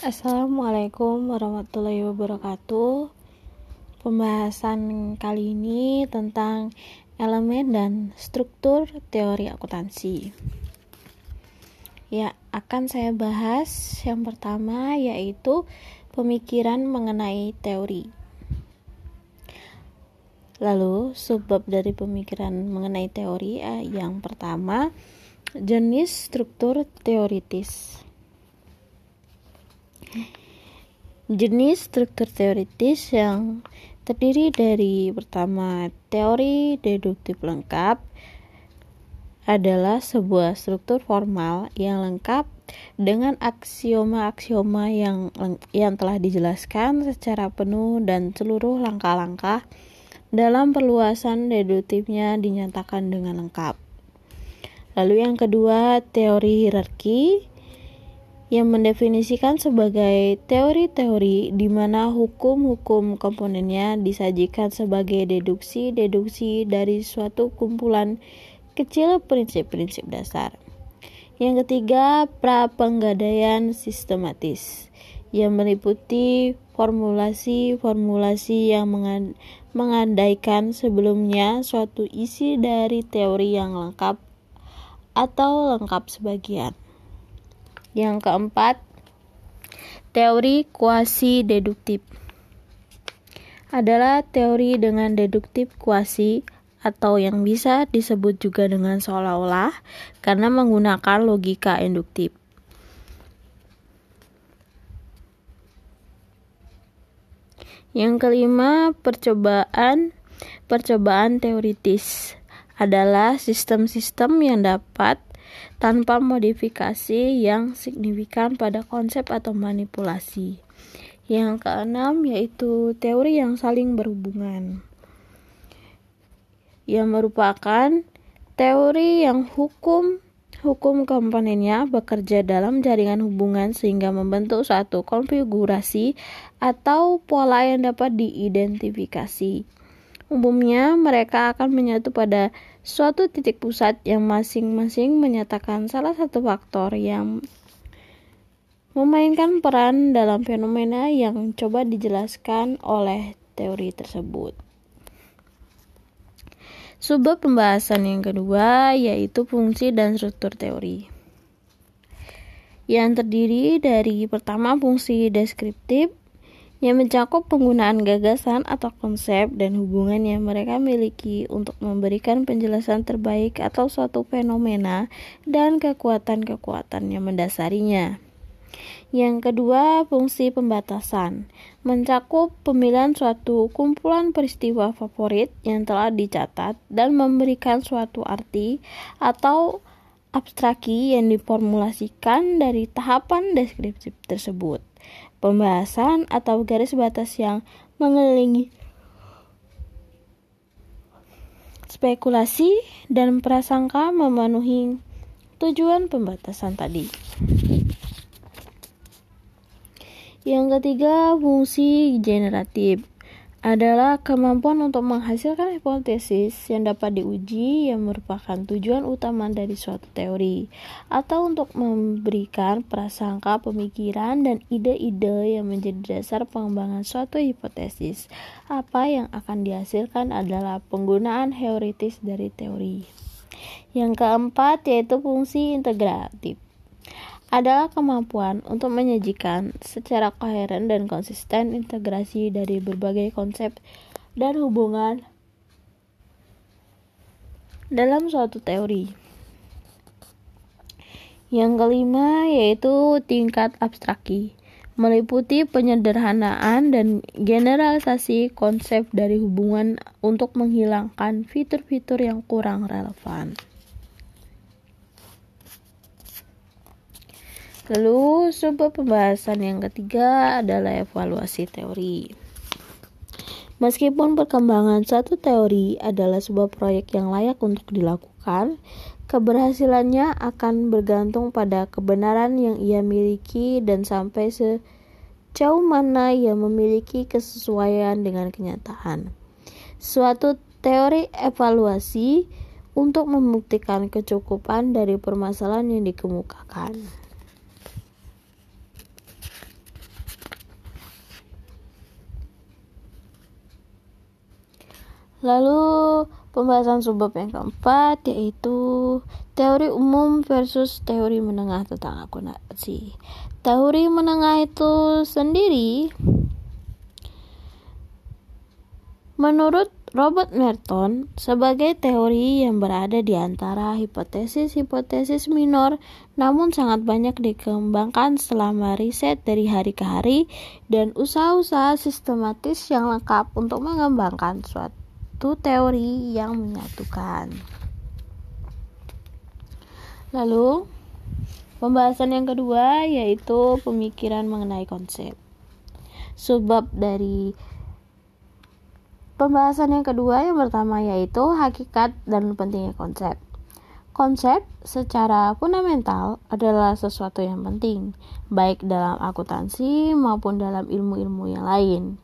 Assalamualaikum warahmatullahi wabarakatuh. Pembahasan kali ini tentang elemen dan struktur teori akuntansi. Ya, akan saya bahas yang pertama yaitu pemikiran mengenai teori. Lalu, subbab dari pemikiran mengenai teori eh, yang pertama, jenis struktur teoritis. Jenis struktur teoritis yang terdiri dari pertama teori deduktif lengkap adalah sebuah struktur formal yang lengkap dengan aksioma-aksioma yang yang telah dijelaskan secara penuh dan seluruh langkah-langkah dalam perluasan deduktifnya dinyatakan dengan lengkap. Lalu yang kedua, teori hierarki yang mendefinisikan sebagai teori-teori di mana hukum-hukum komponennya disajikan sebagai deduksi-deduksi dari suatu kumpulan kecil prinsip-prinsip dasar. Yang ketiga, pra-penggadaian sistematis yang meliputi formulasi-formulasi yang mengandaikan sebelumnya suatu isi dari teori yang lengkap atau lengkap sebagian. Yang keempat, teori kuasi deduktif adalah teori dengan deduktif kuasi atau yang bisa disebut juga dengan seolah-olah karena menggunakan logika induktif. Yang kelima, percobaan percobaan teoritis adalah sistem-sistem yang dapat tanpa modifikasi yang signifikan pada konsep atau manipulasi. Yang keenam yaitu teori yang saling berhubungan. Yang merupakan teori yang hukum hukum komponennya bekerja dalam jaringan hubungan sehingga membentuk suatu konfigurasi atau pola yang dapat diidentifikasi. Umumnya mereka akan menyatu pada suatu titik pusat yang masing-masing menyatakan salah satu faktor yang memainkan peran dalam fenomena yang coba dijelaskan oleh teori tersebut. Subbab pembahasan yang kedua yaitu fungsi dan struktur teori. Yang terdiri dari pertama fungsi deskriptif, yang mencakup penggunaan gagasan atau konsep dan hubungan yang mereka miliki untuk memberikan penjelasan terbaik atau suatu fenomena dan kekuatan-kekuatan yang mendasarinya. Yang kedua, fungsi pembatasan mencakup pemilihan suatu kumpulan peristiwa favorit yang telah dicatat dan memberikan suatu arti atau abstraksi yang diformulasikan dari tahapan deskriptif tersebut pembahasan atau garis batas yang mengelilingi spekulasi dan prasangka memenuhi tujuan pembatasan tadi. Yang ketiga, fungsi generatif adalah kemampuan untuk menghasilkan hipotesis yang dapat diuji yang merupakan tujuan utama dari suatu teori atau untuk memberikan prasangka pemikiran dan ide-ide yang menjadi dasar pengembangan suatu hipotesis. Apa yang akan dihasilkan adalah penggunaan heuritis dari teori. Yang keempat yaitu fungsi integratif adalah kemampuan untuk menyajikan secara koheren dan konsisten integrasi dari berbagai konsep dan hubungan dalam suatu teori. Yang kelima yaitu tingkat abstraksi, meliputi penyederhanaan dan generalisasi konsep dari hubungan untuk menghilangkan fitur-fitur yang kurang relevan. Lalu sebuah pembahasan yang ketiga adalah evaluasi teori. Meskipun perkembangan satu teori adalah sebuah proyek yang layak untuk dilakukan, keberhasilannya akan bergantung pada kebenaran yang ia miliki dan sampai sejauh mana ia memiliki kesesuaian dengan kenyataan. Suatu teori evaluasi untuk membuktikan kecukupan dari permasalahan yang dikemukakan. Lalu pembahasan subbab yang keempat yaitu teori umum versus teori menengah tentang akuntansi. Teori menengah itu sendiri menurut Robert Merton sebagai teori yang berada di antara hipotesis-hipotesis minor namun sangat banyak dikembangkan selama riset dari hari ke hari dan usaha-usaha sistematis yang lengkap untuk mengembangkan suatu teori yang menyatukan. Lalu, pembahasan yang kedua yaitu pemikiran mengenai konsep. Sebab dari Pembahasan yang kedua yang pertama yaitu hakikat dan pentingnya konsep. Konsep secara fundamental adalah sesuatu yang penting, baik dalam akuntansi maupun dalam ilmu-ilmu yang lain.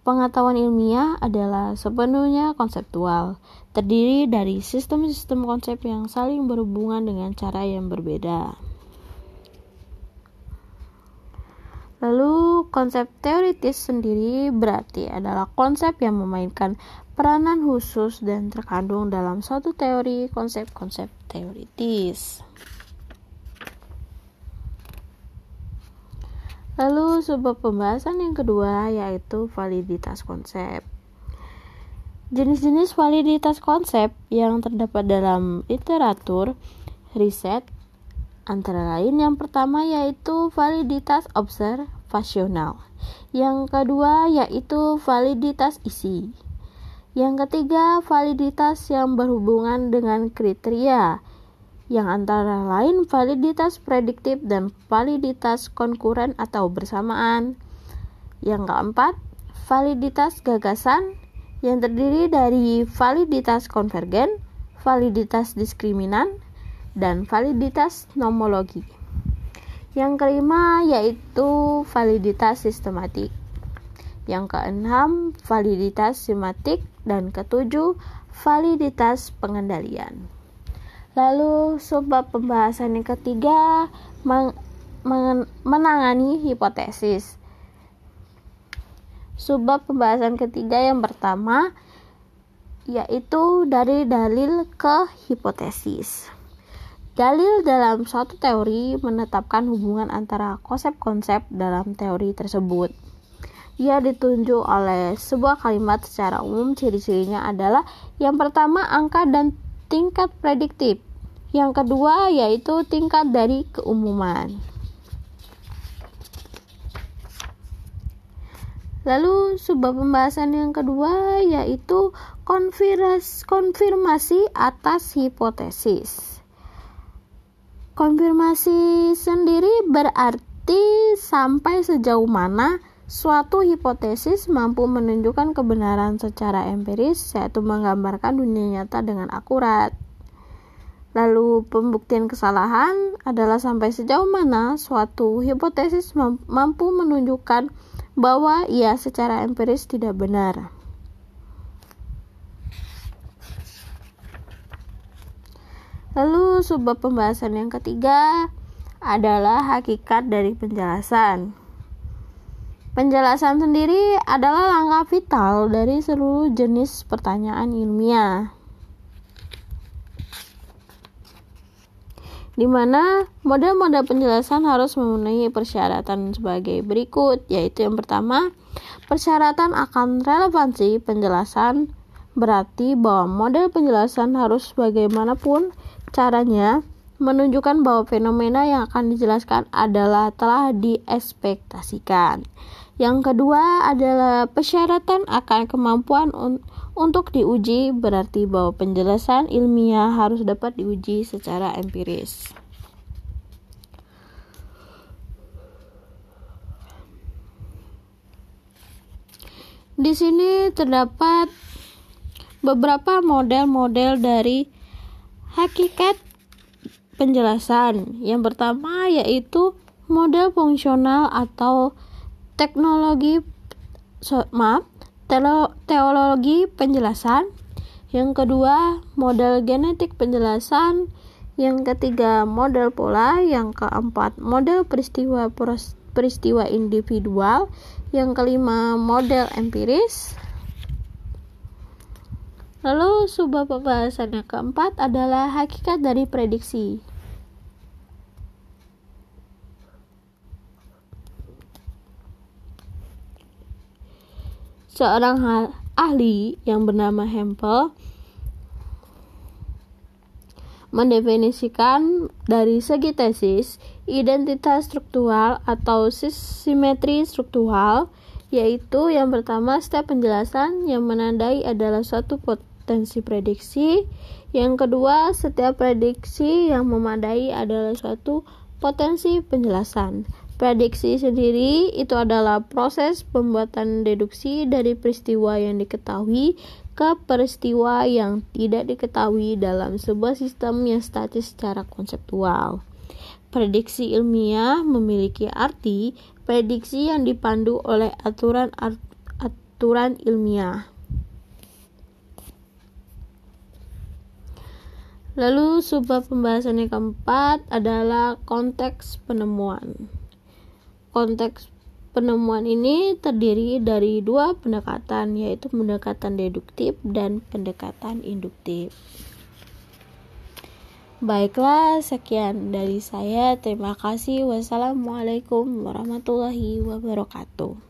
Pengetahuan ilmiah adalah sepenuhnya konseptual, terdiri dari sistem-sistem konsep yang saling berhubungan dengan cara yang berbeda. Lalu konsep teoritis sendiri berarti adalah konsep yang memainkan peranan khusus dan terkandung dalam suatu teori konsep-konsep teoritis. Lalu sebuah pembahasan yang kedua yaitu validitas konsep. Jenis-jenis validitas konsep yang terdapat dalam literatur, riset, Antara lain yang pertama yaitu validitas observasional. Yang kedua yaitu validitas isi. Yang ketiga validitas yang berhubungan dengan kriteria yang antara lain validitas prediktif dan validitas konkuren atau bersamaan. Yang keempat, validitas gagasan yang terdiri dari validitas konvergen, validitas diskriminan, dan validitas nomologi. Yang kelima yaitu validitas sistematik. Yang keenam validitas sematik dan ketujuh validitas pengendalian. Lalu sebab pembahasan yang ketiga meng, men, menangani hipotesis. Sebab pembahasan ketiga yang pertama yaitu dari dalil ke hipotesis. Dalil dalam suatu teori menetapkan hubungan antara konsep-konsep dalam teori tersebut. Ia ditunjuk oleh sebuah kalimat secara umum ciri-cirinya adalah yang pertama angka dan tingkat prediktif. Yang kedua yaitu tingkat dari keumuman. Lalu sebuah pembahasan yang kedua yaitu konfirmasi atas hipotesis. Konfirmasi sendiri berarti sampai sejauh mana suatu hipotesis mampu menunjukkan kebenaran secara empiris, yaitu menggambarkan dunia nyata dengan akurat. Lalu, pembuktian kesalahan adalah sampai sejauh mana suatu hipotesis mampu menunjukkan bahwa ia secara empiris tidak benar. Lalu sebuah pembahasan yang ketiga adalah hakikat dari penjelasan. Penjelasan sendiri adalah langkah vital dari seluruh jenis pertanyaan ilmiah. di mana model-model penjelasan harus memenuhi persyaratan sebagai berikut, yaitu yang pertama, persyaratan akan relevansi penjelasan berarti bahwa model penjelasan harus bagaimanapun Caranya menunjukkan bahwa fenomena yang akan dijelaskan adalah telah diekspektasikan. Yang kedua adalah persyaratan akan kemampuan un untuk diuji berarti bahwa penjelasan ilmiah harus dapat diuji secara empiris. Di sini terdapat beberapa model-model dari Hakikat penjelasan. Yang pertama yaitu model fungsional atau teknologi so, maaf teologi penjelasan. Yang kedua model genetik penjelasan. Yang ketiga model pola. Yang keempat model peristiwa peristiwa individual. Yang kelima model empiris. Lalu subbab pembahasan yang keempat adalah hakikat dari prediksi. Seorang ahli yang bernama Hempel mendefinisikan dari segi tesis identitas struktural atau simetri struktural yaitu yang pertama step penjelasan yang menandai adalah suatu potensi prediksi. Yang kedua, setiap prediksi yang memadai adalah suatu potensi penjelasan. Prediksi sendiri itu adalah proses pembuatan deduksi dari peristiwa yang diketahui ke peristiwa yang tidak diketahui dalam sebuah sistem yang statis secara konseptual. Prediksi ilmiah memiliki arti prediksi yang dipandu oleh aturan aturan ilmiah. Lalu subbab pembahasan yang keempat adalah konteks penemuan. Konteks penemuan ini terdiri dari dua pendekatan yaitu pendekatan deduktif dan pendekatan induktif. Baiklah, sekian dari saya. Terima kasih. Wassalamualaikum warahmatullahi wabarakatuh.